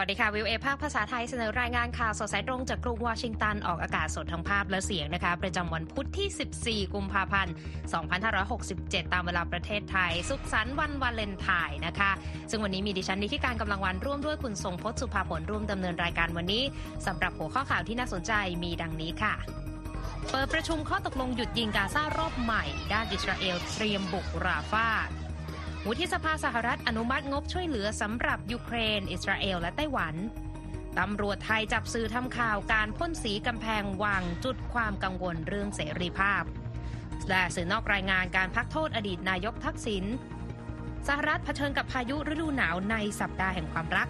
วัสดีค่ะ วิวเอภาคภาษาไทยเสนอรายงานข่าวสดสายตรงจากกรุงวอชิงตัน ออกอากาศสดทั้งภาพและเสียงนะคะ ประจำวันพุธที่ 14 กุมภาพันธ์ 2567 ตามเวลาประเทศไทย สุขสันต์วันวาเลนไทน์นะคะ ซึ่งวันนี้มีดิฉันนิติการกำลังวันร่วมด้วยคุณทรงพจน์สุภาผลร่วมดำเนินรายการวันนี้สำหรับหัวข้อข่าวที่น่าสนใจมีดังนี้ค่ะเปิดประชุมข้อตกลงหยุดยิงกาซารอบใหม่ ด้านอิสราเอลเตรียมบุกราฟา วุฒิสภาสหรัฐอนุมัติงบช่วยเหลือสำหรับยูเครน อิสราเอล และไต้หวันตำรวจไทยจับสื่อทำข่าวการพ่นสีกำแพงวังจุดความกังวลเรื่องเสรีภาพ และสื่อนอกรายงานการพักโทษอดีตนายกทักษิณสหรัฐเผชิญกับพายุฤดูหนาวในสัปดาห์แห่งความรัก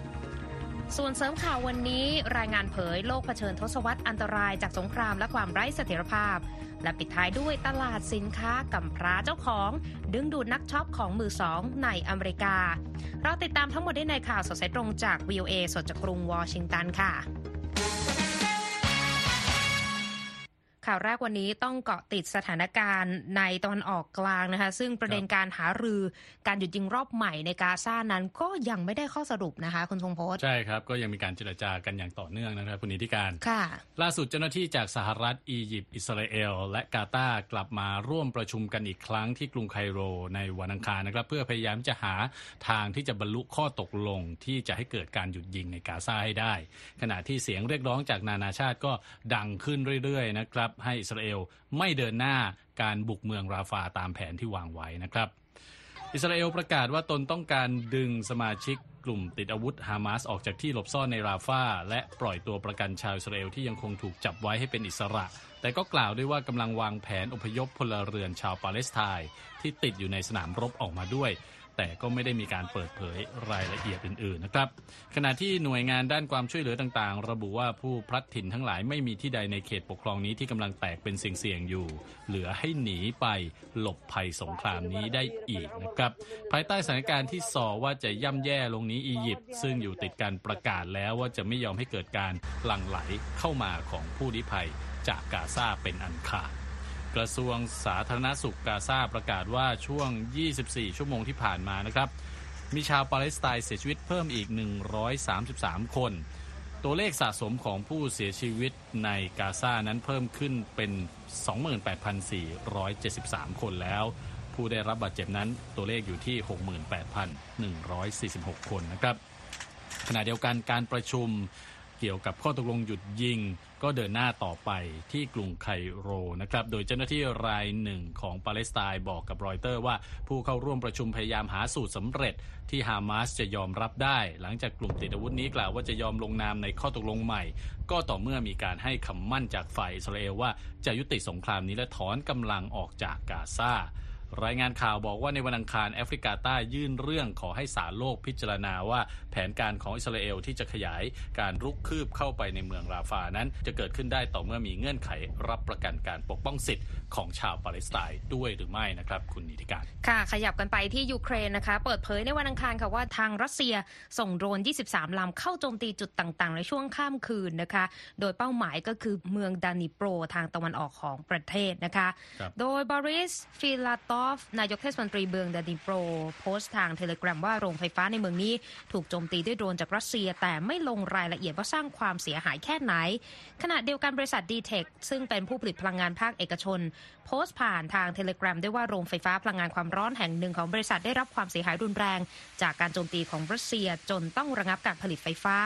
ส่วนเสริมข่าววันนี้รายงานเผยโลกเผชิญทศวรรษอันตรายจากสงครามและความไร้เสถียรภาพ และปิดท้ายด้วยตลาดสินค้ากำพร้าเจ้าของ ดึงดูดนักช็อปของมือสองในอเมริกา เราติดตามทั้งหมดได้ในข่าวสดสายตรงจาก VOA สดจากกรุงวอชิงตันค่ะ ข่าวแรกวันนี้ต้องเกาะติดสถานการณ์ในตอนออกกลางนะคะ ซึ่งประเด็นการหารือการหยุดยิงรอบใหม่ในกาซานั้นก็ยังไม่ได้ข้อสรุปนะคะคุณทรงพจน์ใช่ครับ ก็ยังมีการเจรจากันอย่างต่อเนื่องนะครับคุณนิติการค่ะล่าสุดเจ้าหน้าที่จากสหรัฐอียิปต์อิสราเอล และกาตาร์กลับมาร่วมประชุมกันอีกครั้งที่กรุงไคโรในวันอังคารนะครับ เพื่อพยายามจะหาทางที่จะบรรลุข้อตกลงที่จะให้เกิดการหยุดยิงในกาซาให้ได้ ขณะที่เสียงเรียกร้องจากนานาชาติก็ดังขึ้นเรื่อยๆนะครับให้อิสราเอลไม่เดินหน้าการบุกเมืองราฟาตามแผนที่วางไว้นะครับ อิสราเอลประกาศว่าตนต้องการดึงสมาชิกกลุ่มติดอาวุธฮามาสออกจากที่หลบซ่อนในราฟาและปล่อยตัวประกันชาวอิสราเอลที่ยังคงถูกจับไว้ให้เป็นอิสระ แต่ก็กล่าวด้วยว่ากำลังวางแผนอพยพพลเรือนชาวปาเลสไตน์ที่ติดอยู่ในสนามรบออกมาด้วย แต่ก็ไม่ได้มีการเปิดเผยรายละเอียดอื่นๆนะครับ ขณะที่หน่วยงานด้านความช่วยเหลือต่างๆ ระบุว่าผู้พลัดถิ่นทั้งหลายไม่มีที่ใดในเขตปกครองนี้ที่กำลังแตกเป็นเสี่ยงๆอยู่ เหลือให้หนีไปหลบภัยสงครามนี้ได้อีกนะครับ ภายใต้สถานการณ์ที่ส่อว่าจะย่ำแย่ลงนี้อียิปต์ซึ่งอยู่ติดการประกาศแล้วว่าจะไม่ยอมให้เกิดการหลั่งไหลเข้ามาของผู้ลี้ภัยจากกาซาเป็นอันขาด กระทรวงสาธารณสุขกาซาประกาศว่าช่วง 24 ชั่วโมงที่ผ่านมานะครับ มีชาวปาเลสไตน์เสียชีวิตเพิ่มอีก 133 คน ตัวเลขสะสมของผู้เสียชีวิตในกาซานั้นเพิ่มขึ้นเป็น 28,473 คนแล้ว ผู้ได้รับบาดเจ็บนั้นตัวเลขอยู่ที่ 68,146 คนนะครับขณะเดียวกันการประชุม เกี่ยวกับข้อตกลงหยุดยิง ก็เดินหน้าต่อไปที่กรุงไคโรนะครับโดยเจ้าหน้าที่รายหนึ่งของปาเลสไตน์บอกกับรอยเตอร์ว่าผู้เข้าร่วมประชุมพยายามหาสูตรสำเร็จ ที่ฮามาสจะยอมรับได้ หลังจากกลุ่มติดอาวุธนี้กล่าวว่าจะยอมลงนามในข้อตกลงใหม่ ก็ต่อเมื่อมีการให้คำมั่นจากฝ่ายอิสราเอลว่าจะยุติสงครามนี้และถอนกำลังออกจากกาซา รายงานข่าวบอกว่าในวันอังคารแอฟริกาใต้ยื่นเรื่องขอให้ศาลโลกพิจารณาว่า แผนการของอิสราเอลที่จะขยายการรุกคืบเข้าไปในเมืองราฟานั้น จะเกิดขึ้นได้ต่อเมื่อมีเงื่อนไขรับประกันการปกป้องสิทธิ์ของชาวปาเลสไตน์ด้วยหรือไม่นะครับคุณนิติการ ค่ะ ขยับกันไปที่ยูเครนนะคะ เปิดเผยในวันอังคารค่ะว่าทางรัสเซียส่งโดรน 23 ลำเข้าโจมตีจุดต่างๆ ในช่วงข้ามคืนนะคะ โดยเป้าหมายก็คือเมืองดนิโปรทางตะวันออกของประเทศนะคะครับโดยบอริสฟิลาตอฟ นายกเทศมนตรีเมืองดนิโปร โพสต์ทางเทเลแกรมว่าโรงไฟฟ้าในเมืองนี้ ถูกโจมตีด้วยโดรนจากรัสเซีย แต่ไม่ลงรายละเอียดว่าสร้างความเสียหายแค่ไหน ขณะเดียวกันบริษัท DTEK ซึ่งเป็นผู้ผลิตพลังงานภาคเอกชน โพสต์ผ่านทางเทเลแกรมด้วยว่าโรงไฟฟ้าพลังงานความร้อนแห่งหนึ่งของบริษัทได้รับความเสียหายรุนแรง จากการโจมตีของรัสเซียจนต้องระงับการผลิตไฟฟ้า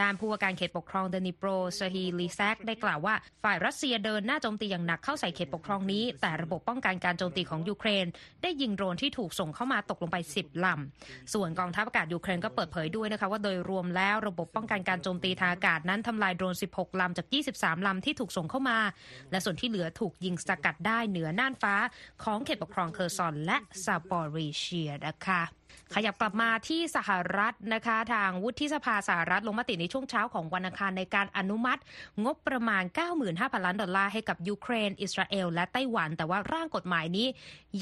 ด้านผู้ว่าการเขตปกครองดนิโปรเซอร์ฮีย์ ลีซัคได้กล่าวว่า ฝ่ายรัสเซียเดินหน้าโจมตีอย่างหนักเข้าใส่เขตปกครองนี้ แต่ระบบป้องกันการโจมตีของยูเครน ได้ยิงโดรนที่ถูกส่งเข้ามาตกลงไป 10 ลำ ส่วนกองทัพอากาศยูเครนก็เปิดเผยด้วยนะคะว่าโดยรวมแล้วระบบป้องกันการโจมตีทางอากาศนั้นทำลายโดรน 16 ลำจาก 23 ลำที่ถูกส่งเข้ามา และส่วนที่เหลือถูกยิงสกัดได้เหนือน่านฟ้า ของเขตปกครองเคอร์ซอนและซาปอริเชียนะคะ ขยับกลับมาที่สหรัฐนะคะ ทางวุฒิสภาสหรัฐลงมติในช่วงเช้าของวันอังคารในการอนุมัติ งบประมาณ 95,000 ล้านดอลลาร์ให้กับยูเครน อิสราเอล และไต้หวัน แต่ว่าร่างกฎหมายนี้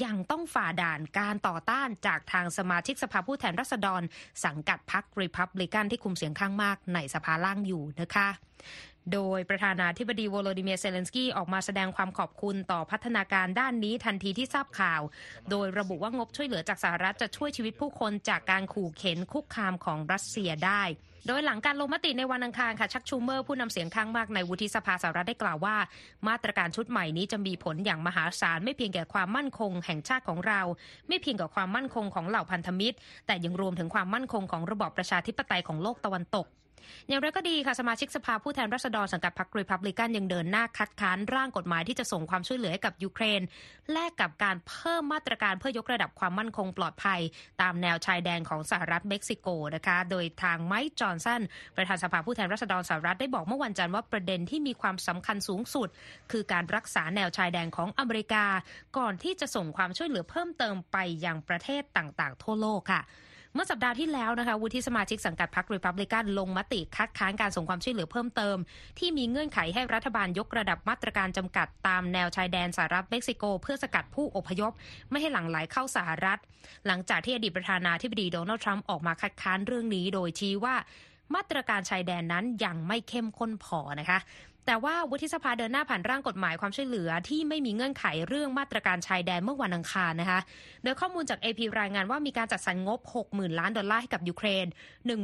ยังต้องฝ่าด่านการต่อต้านจากทางสมาชิกสภาผู้แทนราษฎร สังกัดพรรครีพับลิกันที่คุมเสียงข้างมากในสภาล่างอยู่นะคะ โดยประธานาธิบดีโวโลดิเมียร์ เซเลนสกี้ออกมาแสดงความขอบคุณต่อพัฒนาการด้านนี้ทันทีที่ทราบข่าว โดยระบุว่างบช่วยเหลือจากสหรัฐจะช่วยชีวิตผู้คนจากการขู่เข็ญคุกคามของรัสเซียได้โดยหลังการลงมติในวันอังคารค่ะชัค ชูเมอร์ผู้นำเสียงข้างมากในวุฒิสภาสหรัฐได้กล่าวว่า มาตรการชุดใหม่นี้จะมีผลอย่างมหาศาลไม่เพียงแก่ความมั่นคงแห่งชาติของเรา ไม่เพียงกับความมั่นคงของเหล่าพันธมิตร แต่ยังรวมถึงความมั่นคงของระบอบประชาธิปไตยของโลกตะวันตก อย่างไรก็ดีค่ะสมาชิกสภาผู้แทนราษฎรสังกัดพรรครีพับลิกันยังเดินหน้าคัดค้านร่างกฎหมายที่จะส่งความช่วยเหลือให้กับยูเครน แลกกับการเพิ่มมาตรการเพื่อยกระดับความมั่นคงปลอดภัย ตามแนวชายแดนของสหรัฐเม็กซิโกนะคะโดยทางไมค์จอห์นสันประธานสภาผู้แทนราษฎรสหรัฐได้บอกเมื่อวันจันทร์ว่าประเด็นที่มีความสำคัญสูงสุด คือการรักษาแนวชายแดนของอเมริกา ก่อนที่จะส่งความช่วยเหลือเพิ่มเติมไปยังประเทศต่างๆ ทั่วโลกค่ะ เมื่อสัปดาห์ที่แล้วนะคะวุฒิสมาชิกสังกัดพรรครีพับลิกันลงมติคัดค้านการส่งความช่วยเหลือเพิ่มเติม ที่มีเงื่อนไขให้รัฐบาลยกระดับมาตรการจำกัดตามแนวชายแดนสหรัฐเม็กซิโก เพื่อสกัดผู้อพยพ ไม่ให้หลั่งไหลเข้าสหรัฐ หลังจากที่อดีตประธานาธิบดีโดนัลด์ทรัมป์ออกมาคัดค้านเรื่องนี้ โดยชี้ว่ามาตรการชายแดนนั้นยังไม่เข้มข้นพอนะคะ แต่ว่าวุฒิสภาเดินหน้าผ่านร่างกฎหมายความช่วยเหลือที่ไม่มีเงื่อนไขเรื่องมาตรการชายแดนเมื่อวันอังคารนะคะ โดยข้อมูลจาก AP รายงานว่ามีการจัดสรรงบ 60,000 ล้านดอลลาร์ให้กับยูเครน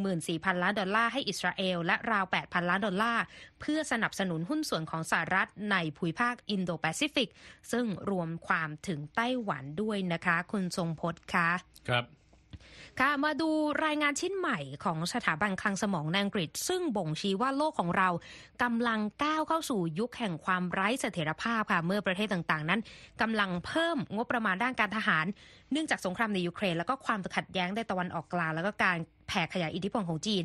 14,000 ล้านดอลลาร์ให้อิสราเอล และราว 8,000 ล้านดอลลาร์ เพื่อสนับสนุนหุ้นส่วนของสหรัฐในภูมิภาคอินโดแปซิฟิก ซึ่งรวมความถึงไต้หวันด้วยนะคะ คุณทรงพจน์คะครับ ค่ะมาดูรายงานชิ้นใหม่ของสถาบันคลังสมองในอังกฤษ ซึ่งบ่งชี้ว่าโลกของเรากำลังก้าวเข้าสู่ยุคแห่งความไร้เสถียรภาพค่ะเมื่อประเทศต่างๆ นั้นกำลังเพิ่มงบประมาณด้านการทหาร เนื่องจากสงครามในยูเครน แล้วก็ความขัดแย้งในตะวันออกกลางแล้วก็การแผ่ขยายอิทธิพลของจีน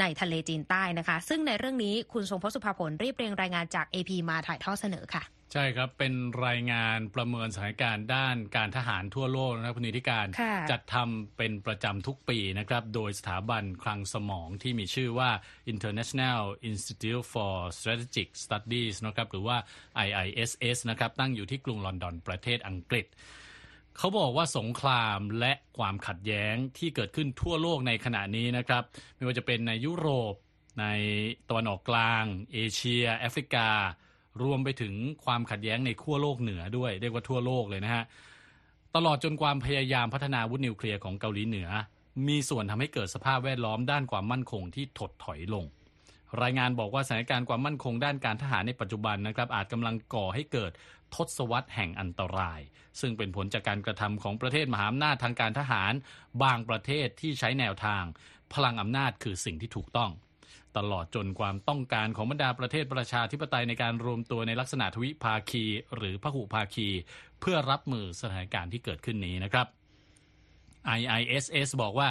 ในทะเลจีนใต้นะคะ ซึ่งในเรื่องนี้คุณทรงพจน์สุภาผลรีบเรียงรายงานจาก AP มาถ่ายทอดเสนอค่ะ ใช่ครับ เป็นรายงานประเมินสถานการณ์ด้านการทหารทั่วโลกนะครับคุณนิติการค่ะจัดทำเป็นประจำทุกปีนะครับ โดยสถาบันคลังสมองที่มีชื่อว่า International Institute for Strategic Studies นะครับ หรือว่า IISS นะครับ ตั้งอยู่ที่กรุงลอนดอนประเทศอังกฤษเขาบอกว่าสงครามและความขัดแย้งที่เกิดขึ้นทั่วโลกในขณะนี้นะครับ ไม่ว่าจะเป็นในยุโรป ในตะวันออกกลาง เอเชีย แอฟริกา รวมไปถึงความขัดแย้งในขั้วโลกเหนือด้วย เรียกว่าทั่วโลกเลยนะฮะ ตลอดจนความพยายามพัฒนาวุธนิวเคลียร์ของเกาหลีเหนือ มีส่วนทำให้เกิดสภาพแวดล้อมด้านความมั่นคงที่ถดถอยลง รายงานบอกว่าสถานการณ์ความมั่นคงด้านการทหารในปัจจุบันนะครับ อาจกำลังก่อให้เกิดทศวรรษแห่งอันตราย ซึ่งเป็นผลจากการกระทำของประเทศมหาอำนาจทางการทหาร บางประเทศที่ใช้แนวทาง พลังอำนาจคือสิ่งที่ถูกต้อง ตลอดจนความต้องการของบรรดาประเทศประชาธิปไตยในการรวมตัวในลักษณะทวิภาคี หรือพหุภาคี เพื่อรับมือสถานการณ์ที่เกิดขึ้นนี้นะครับ IISS บอกว่า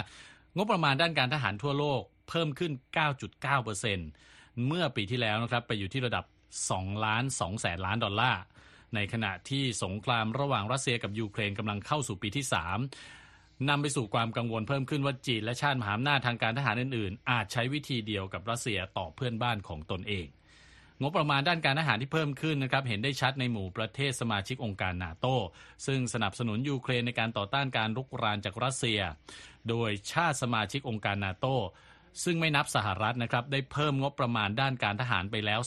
งบประมาณด้านการทหารทั่วโลกเพิ่มขึ้น 9.9%เมื่อปีที่แล้วนะครับไปอยู่ที่ระดับ 2 ล้าน2แสนล้านดอลลาร์ในขณะที่สงครามระหว่างรัสเซียกับยูเครนกำลังเข้าสู่ปีที่ 3 นำไปสู่ความกังวลเพิ่มขึ้นว่าจีนและชาติมหาอำนาจทางการทหารอื่นๆ อาจใช้วิธีเดียวกับรัสเซียต่อเพื่อนบ้านของตนเอง งบประมาณด้านการทหารที่เพิ่มขึ้นนะครับเห็นได้ชัดในหมู่ประเทศสมาชิกองค์การนาโตซึ่งสนับสนุนยูเครนในการต่อต้านการรุกรานจากรัสเซีย โดยชาติสมาชิกองค์การนาโต ซึ่งไม่นับสหรัฐนะครับได้เพิ่มงบประมาณด้านการทหารไปแล้ว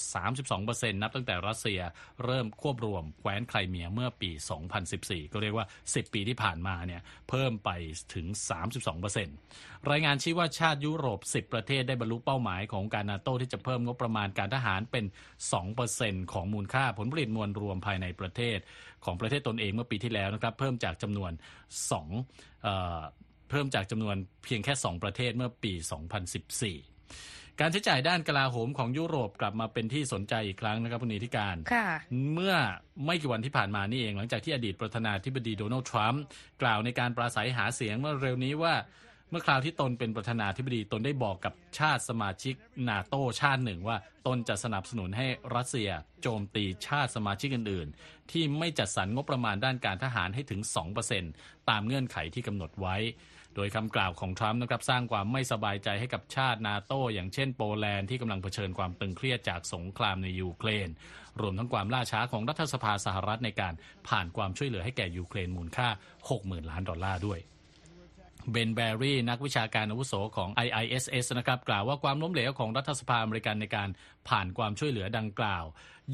32%นับตั้งแต่รัสเซียเริ่มควบรวมแคว้นไครเมียเมื่อปี 2014 ก็เรียกว่า 10 ปีที่ผ่านมาเนี่ยเพิ่มไปถึง 32%รายงานชี้ว่าชาติยุโรป 10 ประเทศได้บรรลุเป้าหมายของการนาโตที่จะเพิ่มงบประมาณการทหารเป็น 2%ของมูลค่าผลผลิตมวลรวมภายในประเทศของประเทศตนเองเมื่อปีที่แล้วนะครับเพิ่มจากจำนวน2 เอ่อเพิ่มจากจำนวนเพียงแค่ 2 ประเทศเมื่อปี 2014 การใช้จ่ายด้านกลาโหมของยุโรปกลับมาเป็นที่สนใจอีกครั้งนะครับคุณนิติการค่ะเมื่อไม่กี่วันที่ผ่านมานี่เอง หลังจากที่อดีตประธานาธิบดีโดนัลด์ทรัมป์กล่าวในการปราศัยหาเสียงเมื่อเร็วนี้ว่าเมื่อคราวที่ตนเป็นประธานาธิบดีตนได้บอกกับชาติสมาชิกนาโตชาติหนึ่งว่า ตนจะสนับสนุนให้รัสเซียโจมตีชาติสมาชิกอื่น ๆ ที่ไม่จัดสรรงบประมาณด้านการทหารให้ถึง 2%ตามเงื่อนไขที่กำหนดไว้ โดยคำกล่าวของทรัมป์นะครับสร้างความไม่สบายใจให้กับชาตินาโตอย่างเช่นโปแลนด์ที่กำลังเผชิญความตึงเครียดจากสงครามในยูเครน รวมทั้งความล่าช้าของรัฐสภาสหรัฐในการผ่านความช่วยเหลือให้แก่ยูเครนมูลค่า 60,000 ล้านดอลลาร์ด้วย เบนแบร์รีนักวิชาการอาวุโสของ IISS นะครับกล่าวว่าความล้มเหลวของรัฐสภาอเมริกันในการผ่านความช่วยเหลือดังกล่าว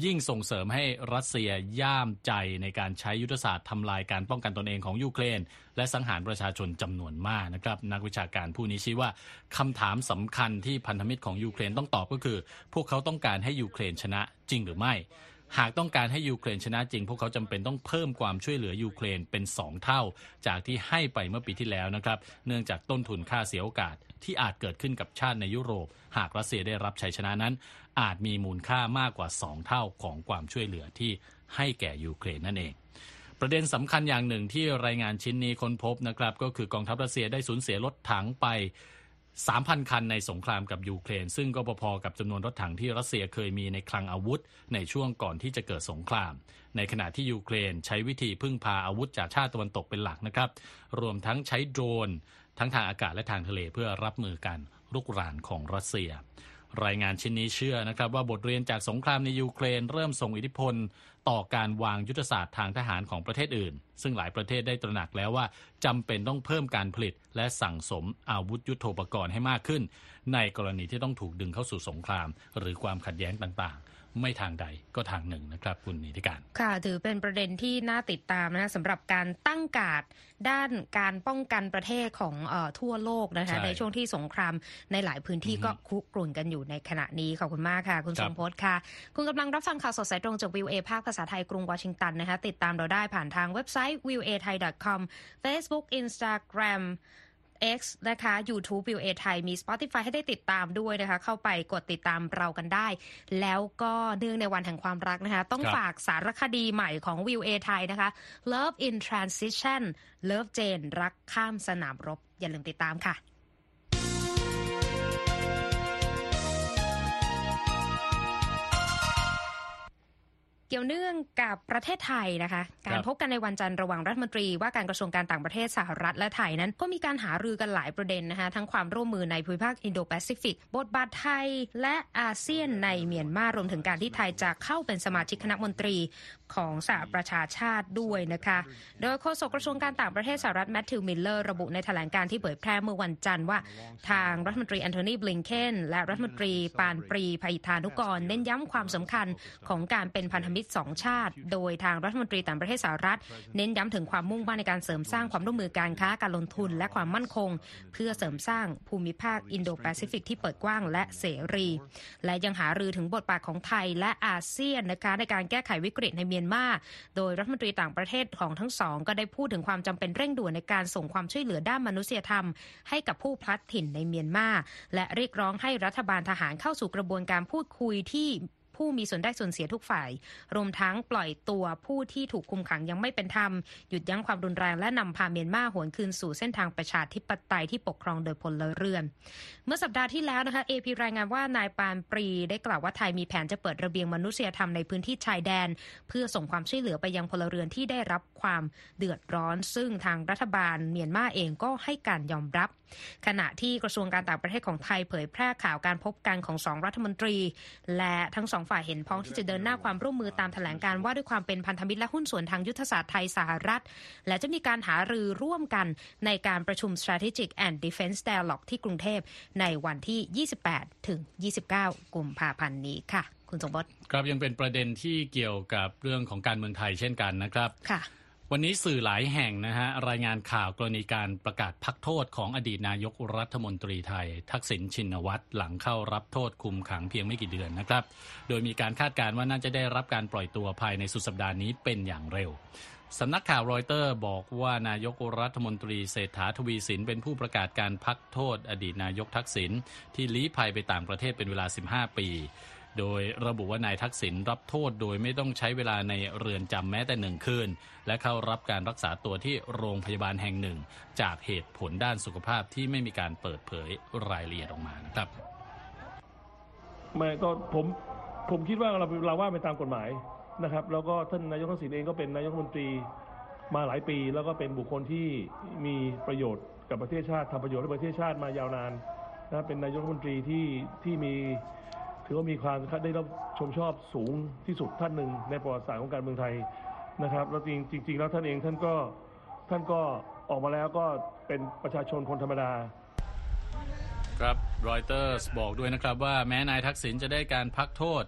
ยิ่งส่งเสริมให้รัสเซียย่ามใจในการใช้ยุทธศาสตร์ทำลายการป้องกันตนเองของยูเครน และสังหารประชาชนจำนวนมากนะครับนักวิชาการผู้นี้ชี้ว่าคำถามสำคัญที่พันธมิตรของยูเครนต้องตอบก็คือ พวกเขาต้องการให้ยูเครนชนะจริงหรือไม่ หากต้องการให้ยูเครนชนะจริง พวกเขาจำเป็นต้องเพิ่มความช่วยเหลือยูเครนเป็น 2 เท่า จากที่ให้ไปเมื่อปีที่แล้วนะครับ เนื่องจากต้นทุนค่าเสียโอกาสที่อาจเกิดขึ้นกับชาติในยุโรป หากรัสเซียได้รับชัยชนะนั้น อาจมีมูลค่ามากกว่า 2 เท่าของความช่วยเหลือที่ให้แก่ยูเครนนั่นเองประเด็นสำคัญอย่างหนึ่งที่รายงานชิ้นนี้ค้นพบนะครับ ก็คือกองทัพรัสเซียได้สูญเสียรถถังไป 3,000 คันในสงครามกับยูเครน ซึ่งก็พอๆกับจำนวนรถถังที่รัสเซียเคยมีในคลังอาวุธ ในช่วงก่อนที่จะเกิดสงคราม ในขณะที่ยูเครนใช้วิธีพึ่งพาอาวุธจากชาติตะวันตกเป็นหลักนะครับ รวมทั้งใช้โดรน ทั้งทางอากาศและทางทะเลเพื่อรับมือการรุกรานของรัสเซียรายงานชิ้นนี้เชื่อนะครับว่าบทเรียนจากสงครามในยูเครนเริ่มส่งอิทธิพล ต่อการวางยุทธศาสตร์ทางทหารของประเทศอื่น ซึ่งหลายประเทศได้ตระหนักแล้วว่าจำเป็นต้องเพิ่มการผลิต และสั่งสมอาวุธยุโทโธปกรณ์ให้มากขึ้น ในกรณีที่ต้องถูกดึงเข้าสู่สงคราม หรือความขัดแย้งต่าง ไม่ทางใดก็ทางหนึ่งนะครับ คุณนิติการ ค่ะ ถือเป็นประเด็นที่น่าติดตามนะสำหรับการตั้งการดด้านการป้องกันประเทศของเออทั่วโลกนะคะใช่ในช่วงที่สงครามในหลายพื้นที่อือฮึก็คุกรุ่นกันอยู่ในขณะนี้ขอบคุณมากค่ะ คุณครัสบมพศค่ะ คุณกำลังรับฟังข่าวสดสายตรงจากวิวเอภาคภาษาไทยกรุงวอชิงตันนะคะติดตามเราได้ผ่านทางเว็บไซต์ v i e w a thai com Facebook Instagram X นะคะ YouTube v i e w a ไทยมี Spotify ให้ได้ติดตามด้วยนะคะ เข้าไปกดติดตามเรากันได้ แล้วก็เนื่องในวันแห่งความรักนะคะ ต้องครับฝากสารคดีใหม่ของ v i e w a ไทยนะคะ Love in Transition Love Jane รักข้ามสนามรบ อย่าลืมติดตามค่ะ เกี่ยวเนื่องกับประเทศไทยนะคะ การพบกันในวันจันทร์ระหว่างรัฐมนตรีว่าการกระทรวงการต่างประเทศสหรัฐและไทยนั้น ก็มีการหารือกันหลายประเด็นนะคะทั้งความร่วมมือในภูมิภาคอินโดแปซิฟิก บทบาทไทย และอาเซียนในเมียนมารวมถึงการที่ไทยจะเข้าเป็นสมาชิกคณะมนตรีของสหประชาชาติด้วยนะคะ โดยโฆษกกระทรวงการต่างประเทศสหรัฐแมทธิวมิลเลอร์ระบุในแถลงการณ์ที่เผยแพร่เมื่อวันจันทร์ว่า ทางรัฐมนตรีแอนโทนีบลิงเคนและรัฐมนตรีปานปรีย์ พหิทธานุกรเน้นย้ำความสำคัญของการเป็นพันธมิตรสองชาติ โดยทางรัฐมนตรีต่างประเทศสหรัฐ เน้นย้ำถึงความมุ่งมั่นในการเสริมสร้างความร่วมมือการค้าการลงทุน และความมั่นคง เพื่อเสริมสร้างภูมิภาคอินโดแปซิฟิกที่เปิดกว้างและเสรี และยังหารือถึงบทบาทของไทยและอาเซียนนะคะในการแก้ไขวิกฤตในเมียนมาโดยรัฐมนตรีต่างประเทศของทั้งสองก็ได้พูดถึงความจำเป็นเร่งด่วนในการส่งความช่วยเหลือด้านมนุษยธรรม ให้กับผู้พลัดถิ่นในเมียนมาและเรียกร้องให้รัฐบาลทหารเข้าสู่กระบวนการพูดคุยที่ ผู้มีส่วนได้ส่วนเสียทุกฝ่าย รวมทั้งปล่อยตัวผู้ที่ถูกคุมขังอย่างไม่เป็นธรรม หยุดยั้งความรุนแรงและนำพาเมียนมาหวนคืนสู่เส้นทางประชาธิปไตยที่ปกครองโดยพลเรือน เมื่อสัปดาห์ที่แล้วนะคะเอพีรายงานว่านายปานปรีได้กล่าวว่าไทยมีแผนจะเปิดระเบียงมนุษยธรรมในพื้นที่ชายแดน เพื่อส่งความช่วยเหลือไปยังพลเรือนที่ได้รับความเดือดร้อน ซึ่งทางรัฐบาลเมียนมาเองก็ให้การยอมรับขณะที่กระทรวงการต่างประเทศของไทยเผยแพร่ข่าวการพบกันของสองรัฐมนตรี และทั้งสองฝ่ายเห็นพ้องที่จะเดินหน้าความร่วมมือตามแถลงการว่าด้วยความเป็นพันธมิตรและหุ้นส่วนทางยุทธศาสตร์ไทยสหรัฐ และจะมีการหารือร่วมกันในการประชุม strategic and defense dialogue ที่กรุงเทพในวันที่ 28 ถึง 29 กุมภาพันธ์นี้ค่ะ คุณสมบัติครับยังเป็นประเด็นที่เกี่ยวกับเรื่องของการเมืองไทยเช่นกันนะครับค่ะ วันนี้สื่อหลายแห่งนะฮะรายงานข่าวกรณีการประกาศพักโทษของอดีตนายกรัฐมนตรีไทย ทักษิณชินวัตรหลังเข้ารับโทษคุมขังเพียงไม่กี่เดือนนะครับ โดยมีการคาดการณ์ว่าน่าจะได้รับการปล่อยตัวภายในสุดสัปดาห์นี้เป็นอย่างเร็วสำนักข่าวรอยเตอร์บอกว่านายกรัฐมนตรีเศรษฐาทวีสินเป็นผู้ประกาศการพักโทษ อดีตนายกทักษิณที่ลี้ภัยไปต่างประเทศเป็นเวลา 15 ปี โดยระบุว่านายทักษิณรับโทษโดยไม่ต้องใช้เวลาในเรือนจำแม้แต่หนึ่งคืน และเข้ารับการรักษาตัวที่โรงพยาบาลแห่งหนึ่ง จากเหตุผลด้านสุขภาพที่ไม่มีการเปิดเผยรายละเอียดออกมานะครับไม่ก็ผมผมคิดว่าเราเราว่าไปตามกฎหมายนะครับ แล้วก็ท่านนายกทักษิณเองก็เป็นนายกรัฐมนตรีมาหลายปี แล้วก็เป็นบุคคลที่มีประโยชน์กับประเทศชาติทำประโยชน์ให้ประเทศชาติมายาวนานนะครับเป็นนายกรัฐมนตรีที่ที่มี ถือว่ามีความได้รับชมชอบสูงที่สุดท่านหนึ่งในประวัติศาสตร์ของการเมืองไทยนะครับแล้วจริงจริงแล้วท่านเองท่านก็ท่านก็ออกมาแล้วก็เป็นประชาชนคนธรรมดา ครับรอยเตอร์สบอกด้วยนะครับว่าแม้นายทักษิณจะได้การพักโทษ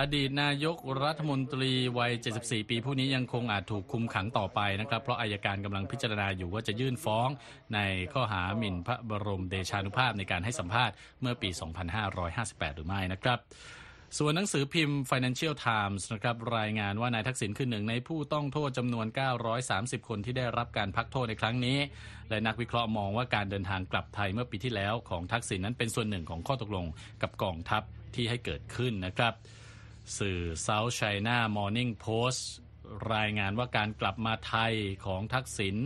อดีตนายกรัฐมนตรีวัย 74 ปีผู้นี้ยังคงอาจถูกคุมขังต่อไปนะครับ เพราะอายการกำลังพิจารณาอยู่ว่าจะยื่นฟ้องในข้อหาหมิ่นพระบรมเดชานุภาพในการให้สัมภาษณ์เมื่อปี 2558 หรือไม่นะครับส่วนหนังสือพิมพ์ Financial Times นะครับรายงานว่านายทักษิณคือหนึ่งในผู้ต้องโทษจำนวน 930 คนที่ได้รับการพักโทษในครั้งนี้ และนักวิเคราะห์มองว่าการเดินทางกลับไทยเมื่อปีที่แล้วของทักษิณนั้นเป็นส่วนหนึ่งของข้อตกลงกับกองทัพที่ให้เกิดขึ้นนะครับ สื่อ South China Morning Post รายงานว่าการกลับมาไทยของทักษิณ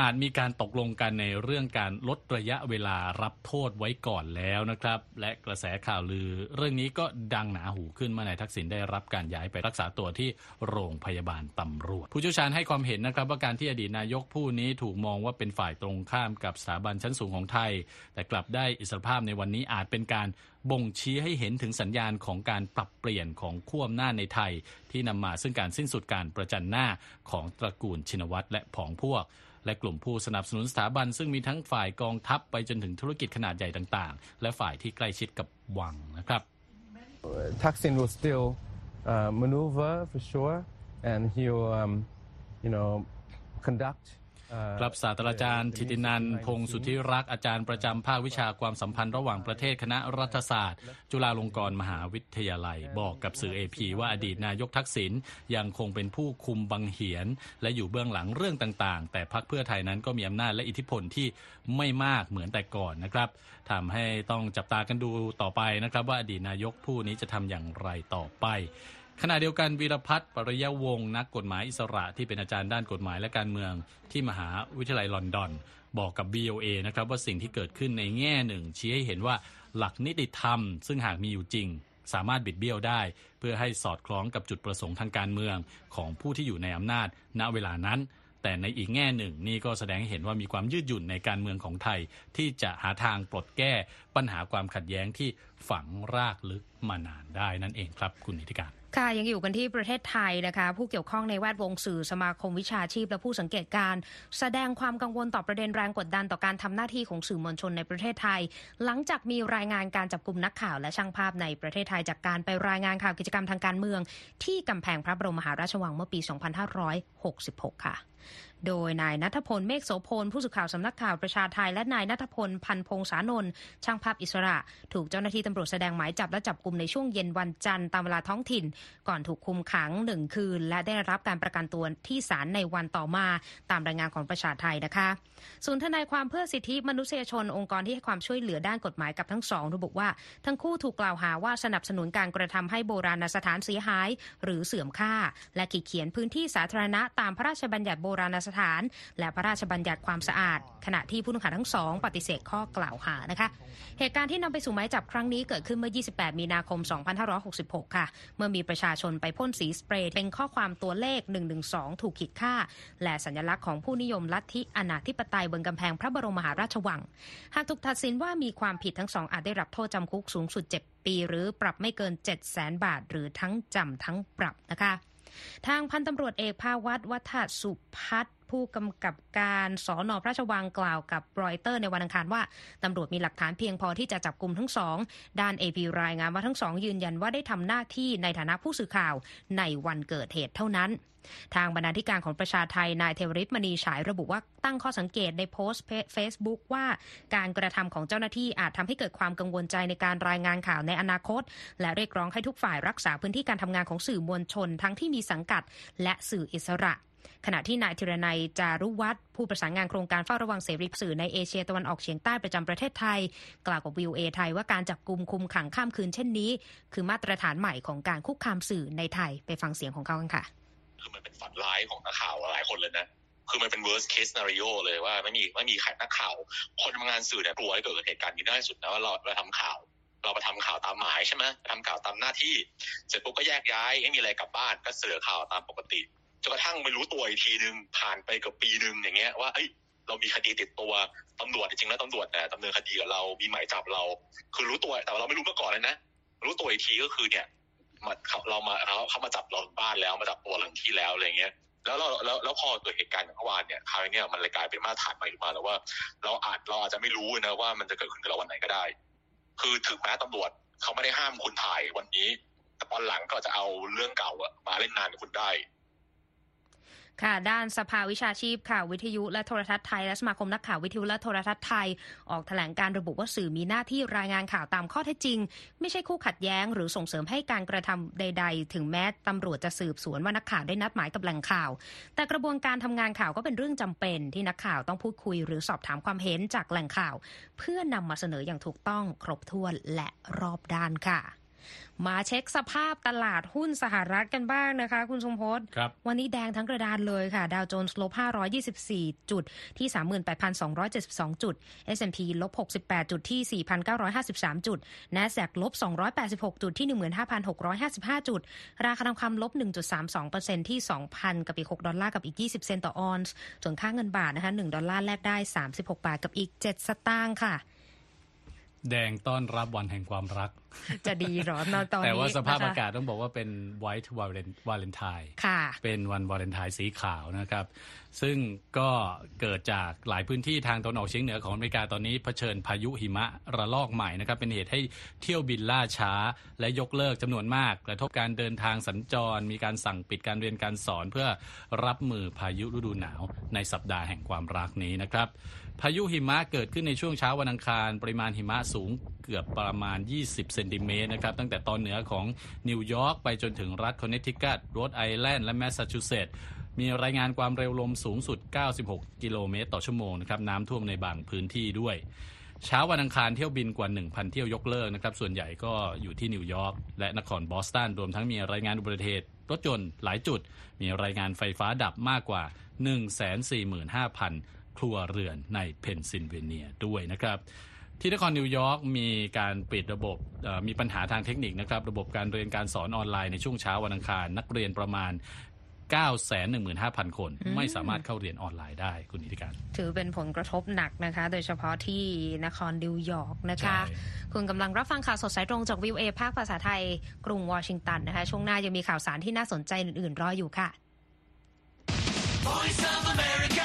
อาจมีการตกลงกันในเรื่องการลดระยะเวลารับโทษไว้ก่อนแล้วนะครับ และกระแสข่าวลือ เรื่องนี้ก็ดังหนาหูขึ้นเมื่อนายทักษิณได้รับการย้ายไปรักษาตัวที่โรงพยาบาลตำรวจ ผู้เชี่ยวชาญให้ความเห็นนะครับ ว่าการที่อดีตนายกผู้นี้ถูกมองว่าเป็นฝ่ายตรงข้ามกับสถาบันชั้นสูงของไทย แต่กลับได้อิสรภาพในวันนี้อาจเป็นการ บ่งชี้ให้เห็นถึงสัญญาณของการปรับเปลี่ยนของขั้วอำนาจในไทย ที่นำมาซึ่งการสิ้นสุดการประจันหน้าของตระกูลชินวัตรและผองพวก และกลุ่มผู้สนับสนุนสถาบัน ซึ่งมีทั้งฝ่ายกองทัพไปจนถึงธุรกิจขนาดใหญ่ต่างๆ และฝ่ายที่ใกล้ชิดกับวังนะครับ Thaksin will still uh, maneuver for sure, and he'll, um, you know, conduct. ครับศาสตราจารย์ธิตินันพงศ์สุทธิรักษ์อาจารย์ประจำภาควิชาความสัมพันธ์ระหว่างประเทศคณะรัฐศาสตร์ จุฬาลงกรณ์มหาวิทยาลัย บอกกับสื่อเอพีว่าอดีตนายกทักษิณยังคงเป็นผู้คุมบังเหียน และอยู่เบื้องหลังเรื่องต่างๆ แต่พรรคเพื่อไทยนั้นก็มีอำนาจและอิทธิพลที่ไม่มากเหมือนแต่ก่อนนะครับทำให้ต้องจับตากันดูต่อไปนะครับ ว่าอดีตนายกผู้นี้จะทำอย่างไรต่อไป ขณะเดียวกันวีรพัฒน์ปริยวงศ์นักกฎหมายอิสระที่เป็นอาจารย์ด้านกฎหมายและการเมืองที่มหาวิทยาลัยลอนดอน บอกกับ BOA นะครับว่าสิ่งที่เกิดขึ้นในแง่หนึ่ง ชี้ให้เห็นว่าหลักนิติธรรม ซึ่งหากมีอยู่จริง สามารถบิดเบี้ยวได้ เพื่อให้สอดคล้องกับจุดประสงค์ทางการเมืองของผู้ที่อยู่ในอำนาจ ณเวลานั้น แต่ในอีกแง่หนึ่งนี่ก็แสดงให้เห็นว่ามีความยืดหยุ่นในการเมืองของไทย ที่จะหาทางปลดแก้ปัญหาความขัดแย้งที่ฝังรากลึกมานานได้นั่นเองครับคุณนิติการ ค่ะยังอยู่กันที่ประเทศไทยนะคะ ผู้เกี่ยวข้องในแวดวงสื่อสมาคมวิชาชีพ และผู้สังเกตการณ์แสดงความกังวลต่อประเด็นแรงกดดันต่อการทำหน้าที่ของสื่อมวลชนในประเทศไทย หลังจากมีรายงานการจับกลุ่มนักข่าวและช่างภาพในประเทศไทยจากการไปรายงานข่าวกิจกรรมทางการเมือง ที่กำแพงพระบรมมหาราชวังเมื่อปี 2566 ค่ะ โดยนายนัทพลเมฆโสพลผู้สื่อข่าวสำนักข่าวประชาไทย และนายนัทพลพันพงษานนท์ช่างภาพอิสระ ถูกเจ้าหน้าที่ตำรวจแสดงหมายจับและจับกลุ่มในช่วงเย็นวันจันทร์ตามเวลาท้องถิ่น ก่อนถูกคุมขังหนึ่งคืน และได้รับการประกันตัวที่ศาลในวันต่อมา ตามรายงานของประชาไทยนะคะศูนย์ทนายความเพื่อสิทธิมนุษยชนองค์กรที่ให้ความช่วยเหลือด้านกฎหมายกับทั้งสองระบุว่า ทั้งคู่ถูกกล่าวหาว่าสนับสนุนการกระทำให้โบราณสถานเสียหาย หรือเสื่อมค่า และขีดเขียนพื้นที่สาธารณะตามพระราชบัญญัติโบราณสถาน และพระราชบัญญัติความสะอาด ขณะที่ผู้ต้องหาทั้งสองปฏิเสธข้อกล่าวหานะคะ เหตุการณ์ที่นำไปสู่หมายจับครั้งนี้เกิดขึ้นเมื่อ 28 มีนาคม 2566 ค่ะ เมื่อมีประชาชนไปพ่นสีสเปรย์เป็นข้อความตัวเลข 112 ถูกขีดค่า และสัญลักษณ์ของผู้นิยมลัทธิอนาธิปไตยบนกำแพงพระบรมมหาราชวัง หากถูกตัดสินว่ามีความผิดทั้งสองอาจได้รับโทษจำคุกสูงสุด 7 ปี หรือปรับไม่เกิน 7 0 0 0 0 0 บาท หรือทั้งจำทั้งปรับนะคะทางพันตำรวจเอกภาวัตวัฒสุพัฒ ผู้กำกับการสอนอพระราชวังกล่าวกับรอยเตอร์ในวันอังคารว่าตำรวจมีหลักฐานเพียงพอที่จะจับกลุ่มทั้งสองด้านเอพีรายงานว่าทั้งสองยืนยันว่าได้ทำหน้าที่ในฐานะผู้สื่อข่าวในวันเกิดเหตุเท่านั้น ทางบรรณาธิการของประชาไทยนายเทวริศมณีฉายระบุว่าตั้งข้อสังเกตในโพสต์เฟซบุ๊กว่า การกระทำของเจ้าหน้าที่อาจทำให้เกิดความกังวลใจในการรายงานข่าวในอนาคต และเรียกร้องให้ทุกฝ่ายรักษาพื้นที่การทำงานของสื่อมวลชนทั้งที่มีสังกัด และสื่ออิสระ ขณะที่นายธีรนัยจารุวัสตร์ผู้ประสานงานโครงการเฝ้าระวังเสรีสื่อในเอเชียตะวันออกเฉียงใต้ประจำประเทศไทย กล่าวกับวีโอเอไทยว่าการจับกลุ่มคุมขังข้ามคืนเช่นนี้ คือมาตรฐานใหม่ของการคุกคามสื่อในไทยไปฟังเสียงของเขากันค่ะ คือมันเป็นฝันร้ายของนักข่าวหลายคนเลยนะคือมันเป็น worst case scenario เลยว่าไม่มีไม่มีใครนักข่าว คนทำงานสื่อเนี่ยกลัวให้เกิดเหตุการณ์นี้ได้สุดนะว่าเราเราทำข่าว เราไปทำข่าวตามหมายใช่ไหมทำข่าวตามหน้าที่ เสร็จปุ๊บก็แยกย้ายไม่มีอะไรกลับบ้านก็เสือข่าวตามปกติ จนกระทั่งไม่รู้ตัวอีกทีนึงผ่านไปเกับปีหนึ่งอย่างเงี้ยว่าเอ้ยเรามีคดีติดตัวตำรวจจริงๆแล้วตำรวจเนี่ดำเนินคดีกับเรา มีหมายจับเรา คือรู้ตัวแต่เราไม่รู้มาก่อนเลยนะ รู้ตัวอีกทีก็คือเนี่ยมาเขาเรามาเขาเขามาจับเราบ้านแล้วมาจับตัวเราที่แล้วอะไรเงี้ยแล้วเราแล้วแล้วพอเกิดเหตุการณ์อย่างเมื่อวานเนี่ยคราวนี้เนี่ยมันเลยกลายเป็นมาตรฐานใหม่มาแล้วว่า เราอาจเราอาจจะไม่รู้นะว่ามันจะเกิดขึ้นกับเราวันไหนก็ได้ คือถึงแม้ตำรวจเขาไม่ได้ห้ามคุณถ่ายวันนี้ แต่ตอนหลังก็จะเอาเรื่องเก่าอะมาเล่นงานกับคุณได้ ค่ะ ด้านสภาวิชาชีพข่าววิทยุและโทรทัศน์ไทยและสมาคมนักข่าววิทยุและโทรทัศน์ไทย ออกแถลงการระบุว่าสื่อมีหน้าที่รายงานข่าวตามข้อเท็จจริง ไม่ใช่คู่ขัดแย้ง หรือส่งเสริมให้การกระทำใด ๆ ถึงแม้ตำรวจจะสืบสวนว่านักข่าวได้นัดหมายกับแหล่งข่าว แต่กระบวนการทำงานข่าวก็เป็นเรื่องจำเป็น ที่นักข่าวต้องพูดคุย หรือสอบถามความเห็นจากแหล่งข่าว เพื่อนำมาเสนออย่างถูกต้องครบถ้วนและรอบด้านค่ะ มาเช็คสภาพตลาดหุ้นสหรัฐกันบ้างนะคะ คุณสมพศครับวันนี้แดงทั้งกระดานเลยค่ะ ดาวโจนส์ลบ 524 จุดที่ 38,272 จุด S&P ลบ 68 จุดที่ 4,953 จุด NASDAQ ลบ 286 จุดที่ 15,655 จุด ราคาทองคำลบ 1.32%ที่ 2,000 กับอีก 6 ดอลลาร์กับอีก 20 เซนต์ต่อออนซ์ส่วนค่าเงินบาทนะคะ 1 ดอลลาร์แลกได้ 36 บาทกับอีก 7 สตางค์ค่ะ แดงต้อนรับวันแห่งความรัก จะดีเหรอตอนตอนนี้แต่ว่าสภาพนะคะอากาศต้องบอกว่าเป็น white valentine ค่ะเป็นวันวาเลนไทน์สีขาวนะครับ ซึ่งก็เกิดจากหลายพื้นที่ทางตะวันออกเฉียงเหนือของอเมริกาตอนนี้เผชิญพายุหิมะระลอกใหม่นะครับ เป็นเหตุให้เที่ยวบินล่าช้า และยกเลิกจำนวนมากกระทบการเดินทางสัญจร มีการสั่งปิดการเรียนการสอนเพื่อรับมือพายุฤดูหนาวในสัปดาห์แห่งความรักนี้นะครับพายุหิมะเกิดขึ้นในช่วงเช้าวันอังคาร ปริมาณหิมะสูงเกือบประมาณ 20 เซนติเมตรนะครับ ตั้งแต่ตอนเหนือของนิวยอร์กไปจนถึงรัฐคอนเนตทิคัตโรดไอแลนด์และแมสซาชูเซตส์มีรายงานความเร็วลมสูงสุด 96 กิโลเมตรต่อชั่วโมงนะครับน้ำท่วมในบางพื้นที่ด้วยเช้าวันอังคารเที่ยวบินกว่า 1,000 เที่ยวยกเลิกนะครับ ส่วนใหญ่ก็อยู่ที่นิวยอร์กและนครบอสตัน รวมทั้งมีรายงานอุบัติเหตุรถยนต์หลายจุด มีรายงานไฟฟ้าดับมากกว่า 145,000 ครัวเรือนในเพนซิลเวเนียด้วยนะครับที่นครนิวยอร์กมีการปิดระบบเอ่อมีปัญหาทางเทคนิคนะครับระบบการเรียนการสอนออนไลน์ในช่วงเช้าวันอังคาร นักเรียนประมาณ 915,000 คนอืมไม่สามารถเข้าเรียนออนไลน์ได้คุณนิติการ ถือเป็นผลกระทบหนักนะคะ โดยเฉพาะที่นครนิวยอร์กนะคะใช่คุณกำลังรับฟังข่าวสดสายตรงจากวิวเอภาคภาษาไทย กรุงวอชิงตันนะคะ ช่วงหน้ายังมีข่าวสารที่น่าสนใจอื่นๆรออยู่ค่ะ Voice of America.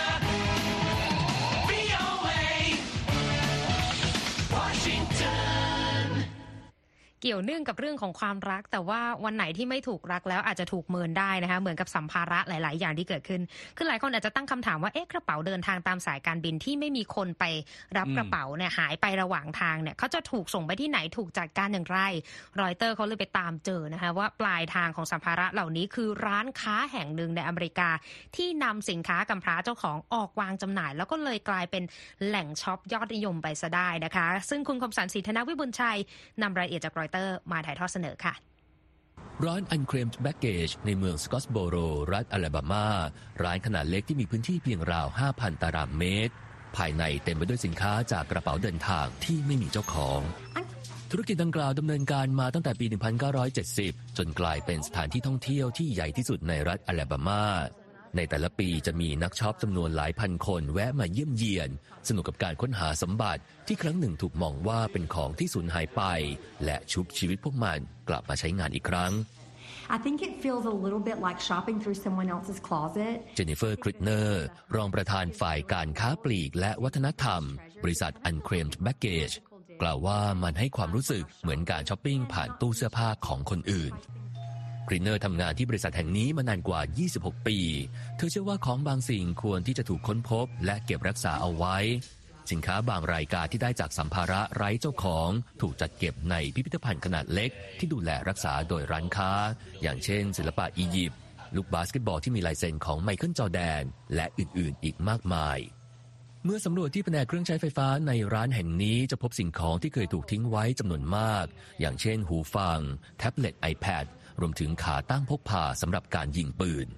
เกี่ยวเนื่องกับเรื่องของความรัก แต่ว่าวันไหนที่ไม่ถูกรักแล้วอาจจะถูกเมินได้นะคะเหมือนกับสัมภาระหลาย ๆ อย่างที่เกิดขึ้นคือหลายคนอาจจะตั้งคำถามว่าเอ๊ะกระเป๋าเดินทางตามสายการบินที่ไม่มีคนไปรับกระเป๋าเนี่ยหายไประหว่างทางเนี่ยเขาจะถูกส่งไปที่ไหนถูกจัดการอย่างไร รอยเตอร์เขาเลยไปตามเจอนะคะว่าปลายทางของสัมภาระเหล่านี้คือร้านค้าแห่งหนึ่งในอเมริกา ที่นำสินค้ากำพร้าเจ้าของออกวางจำหน่าย แล้วก็เลยกลายเป็นแหล่งช็อปยอดนิยมไปซะได้นะคะ ซึ่งคุณคมสันต์ศรีธนวิบุญชัยนำรายละเอียดจากรอยเตอร์มาถ่ายทอดเสนอค่ะร้าน Unclaimed Baggage ในเมืองสกอตสโบโร รัฐอลาบามา ร้านขนาดเล็กที่มีพื้นที่เพียงราว 5,000 ตารางเมตร ภายในเต็มไปด้วยสินค้าจากกระเป๋าเดินทางที่ไม่มีเจ้าของ ธุรกิจดังกล่าวดำเนินการมาตั้งแต่ปี 1970 จนกลายเป็นสถานที่ท่องเที่ยวที่ใหญ่ที่สุดในรัฐอลาบามา ในแต่ละปีจะมีนักช็อปจำนวนหลายพันคนแวะมาเยี่ยมเยียน สนุกกับการค้นหาสมบัติที่ครั้งหนึ่งถูกมองว่าเป็นของที่สูญหายไป และชุบชีวิตพวกมันกลับมาใช้งานอีกครั้ง I think it feels a little bit like shopping through someone else's closet. เจนนิเฟอร์คริตเนอร์รองประธานฝ่ายการค้าปลีกและวัฒนธรรม บริษัท Unclaimed Baggage กล่าวว่ามันให้ความรู้สึกเหมือนการช้อปปิ้งผ่านตู้เสื้อผ้าของคนอื่น คริตเนอร์ทำงานที่บริษัทแห่งนี้มานานกว่า 26 ปี เธอเชื่อว่าของบางสิ่งควรที่จะถูกค้นพบ และเก็บรักษาเอาไว้ สินค้าบางรายการที่ได้จากสัมภาระไร้เจ้าของถูกจัดเก็บในพิพิธภัณฑ์ขนาดเล็ก ที่ดูแลรักษาโดยร้านค้า อย่างเช่น ศิลปะอียิปต์ลูกบาสเกตบอลที่มีลายเซ็นของไมเคิลจอร์แดน และอื่นๆ อีกมากมายเมื่อสำรวจที่แผนกเครื่องใช้ไฟฟ้าในร้านแห่งนี้จะพบสิ่งของที่เคยถูกทิ้งไว้จำนวนมาก อย่างเช่นหูฟัง แท็บเล็ต iPad รวมถึงขาตั้งพกพาสำหรับการยิงปืน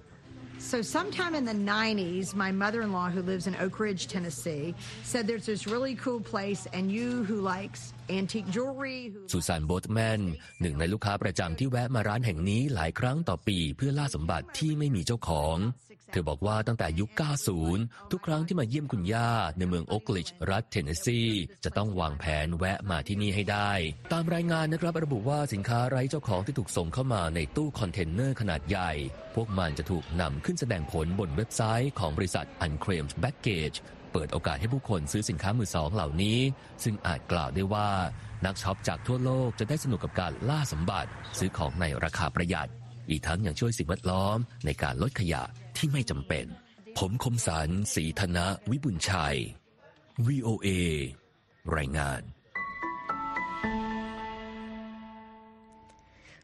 So, sometime in the 90s, my mother in law, who lives in Oak Ridge, Tennessee, said there's this really cool place, and you who likes antique jewelry. Who ซูซานโบทแมนหนึ่งในลูกค้าประจำที่แวะมาร้านแห่งนี้หลายครั้งต่อปีเพื่อล่าสมบัติที่ไม่มีเจ้าของ เธอบอกว่าตั้งแต่ยุค 90 ทุกครั้งที่มาเยี่ยมคุณย่า ในเมืองโอ๊กริดจ์ รัฐเทนเนสซี จะต้องวางแผนแวะมาที่นี่ให้ได้ ตามรายงานนะครับระบุว่าสินค้าไร้เจ้าของที่ถูกส่งเข้ามาในตู้คอนเทนเนอร์ขนาดใหญ่ พวกมันจะถูกนำขึ้นแสดงผลบนเว็บไซต์ของบริษัท Unclaimed Baggage เปิดโอกาสให้ผู้คนซื้อสินค้ามือสองเหล่านี้ ซึ่งอาจกล่าวได้ว่านักช็อปจากทั่วโลกจะได้สนุกกับการล่าสมบัติ ซื้อของในราคาประหยัด อีกทั้งยังช่วยสิ่งแวดล้อมในการลดขยะ ที่ไม่จำเป็น ผมคมสารสีธนะวิบุญชัย VOA รายงาน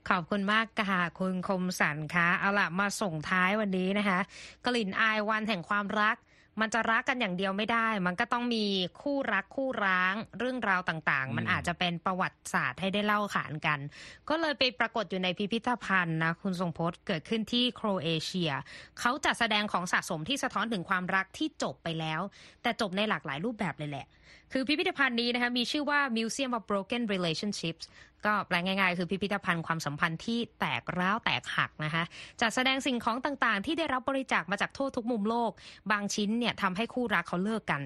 ขอบคุณมากค่ะคุณคมสันคะเอาล่ะมาส่งท้ายวันนี้นะคะ กลิ่นอายวันแห่งความรัก มันจะรักกันอย่างเดียวไม่ได้ มันก็ต้องมีคู่รักคู่ร้างเรื่องราวต่างๆ มันอาจจะเป็นประวัติศาสตร์ให้ได้เล่าขานกัน ก็เลยไปปรากฏอยู่ในพิพิธภัณฑ์นะคุณทรงพจน์เกิดขึ้นที่โครเอเชีย เขาจัดแสดงของสะสมที่สะท้อนถึงความรักที่จบไปแล้ว แต่จบในหลากหลายรูปแบบเลยแหละ คือพิพิธภัณฑ์นี้นะคะมีชื่อว่า Museum of Broken Relationships ก็แปลง่ายๆ คือพิพิธภัณฑ์ความสัมพันธ์ที่แตกร้าวแตกหักนะคะจัดแสดงสิ่งของต่างๆ ที่ได้รับบริจาคมาจากทั่วทุกมุมโลก บางชิ้นเนี่ยทำให้คู่รักเขาเลิกกัน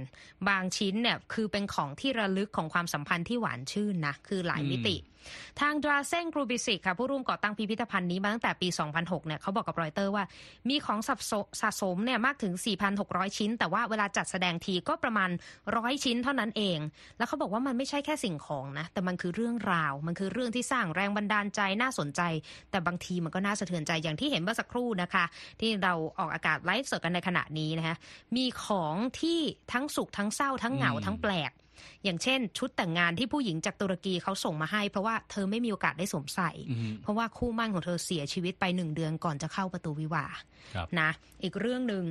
บางชิ้นเนี่ยคือเป็นของที่ระลึกของความสัมพันธ์ที่หวานชื่นนะคือหลายมิติทางดราเซนกรูบิสิกค่ะผู้ร่วมก่อตั้งพิพิธภัณฑ์นี้มาตั้งแต่ปี 2006 เนี่ยเขาบอกกับรอยเตอร์ว่า มีของสะสสสมเนี่ยมากถึง 4,600 ชิ้น แต่ว่าเวลาจัดแสดงทีก็ประมาณร้อยชิ้นเท่านั้นเอง แล้วเขาบอกว่ามันไม่ใช่แค่สิ่งของนะ แต่มันคือเรื่องราว มันคือเรื่องที่สร้างแรงบันดาลใจน่าสนใจ แต่บางทีมันก็น่าสะเทือนใจอย่างที่เห็นเมื่อสักครู่นะคะ ที่เราออกอากาศไลฟ์สดกันในขณะนี้นะคะมีของที่ทั้งสุขทั้งเศร้าทั้งเหงาทั้งแปลก อย่างเช่น ชุดแต่งงานที่ผู้หญิงจากตุรกีเขาส่งมาให้ เพราะว่าเธอไม่มีโอกาสได้สวมใส่อืมเพราะว่าคู่หมั่นของเธอเสียชีวิตไปหนึ่งเดือนก่อนจะเข้าประตูวิวาห์ครับนะ อีกเรื่องหนึ่ง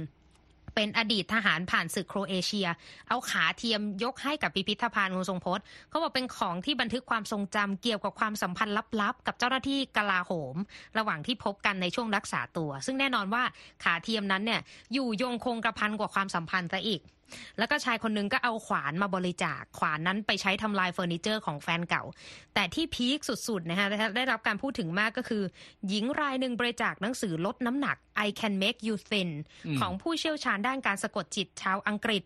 เป็นอดีตทหารผ่านศึกโครเอเชีย เอาขาเทียมยกให้กับพิพิธภัณฑ์คุณทรงพจน์เขาบอกเป็นของที่บันทึกความทรงจำเกี่ยวกับความสัมพันธ์ลับๆ กับเจ้าหน้าที่กลาโหม ระหว่างที่พบกันในช่วงรักษาตัว ซึ่งแน่นอนว่าขาเทียมนั้นเนี่ยอยู่ยงคงกระพันกว่าความสัมพันธ์ซะอีก แล้วก็ชายคนหนึงก็เอาขวานมาบริจาค ขวานนั้นไปใช้ทำลายเฟอร์นิเจอร์ของแฟนเก่า แต่ที่พีคสุดๆนะคะได้รับการพูดถึงมากก็คือ หญิงรายหนึ่งบริจาคหนังสือลดน้ำหนัก I Can Make You Thin อืมของผู้เชี่ยวชาญด้านการสะกดจิตชาวอังกฤษ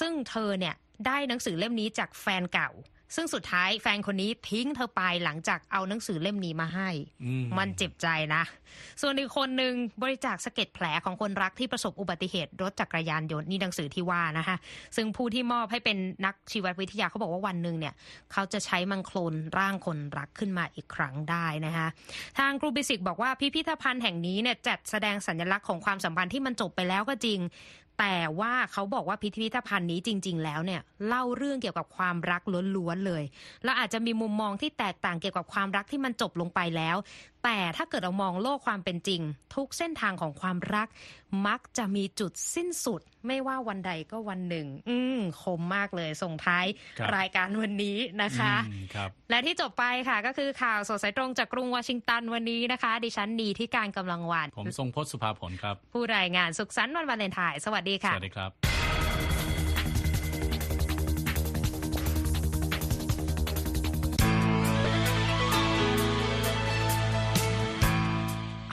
ซึ่งเธอเนี่ยได้หนังสือเล่มนี้จากแฟนเก่า ซึ่งสุดท้ายแฟนคนนี้ทิ้งเธอไปหลังจากเอาหนังสือเล่มนี้มาให้อืมมันเจ็บใจนะ ส่วนอีกคนหนึ่งบริจาคสะเก็ดแผลของคนรักที่ประสบอุบัติเหตุรถจักรยานยนต์นี่หนังสือที่ว่านะคะซึ่งผู้ที่มอบให้เป็นนักชีววิทยาเขาบอกว่าวันหนึ่งเนี่ยเขาจะใช้มังโคลนร่างคนรักขึ้นมาอีกครั้งได้นะคะทางกรูบิสิกบอกว่าพิพิธภัณฑ์แห่งนี้เนี่ยจัดแสดงสัญลักษณ์ของความสัมพันธ์ที่มันจบไปแล้วก็จริง แต่ว่าเขาบอกว่าพิพิธภัณฑ์นี้จริง ๆ แล้วเนี่ยเล่าเรื่องเกี่ยวกับความรักล้วนๆเลย แล้วอาจจะมีมุมมองที่แตกต่างเกี่ยวกับความรักที่มันจบลงไปแล้ว แต่ถ้าเกิดเรามองโลกความเป็นจริง ทุกเส้นทางของความรัก มักจะมีจุดสิ้นสุด ไม่ว่าวันใดก็วันหนึ่ง อืมคมมากเลยส่งท้ายครับรายการวันนี้นะคะอืมครับและที่จบไปค่ะก็คือข่าวสดสายตรงจากกรุงวอชิงตันวันนี้นะคะ ดิฉันนีที่การกำลังวัน ผมทรงพจน์สุภาผลครับ ผู้รายงานสุขสันต์วันวาเลนไทน์สวัสดีสค่ะวัสดีครับ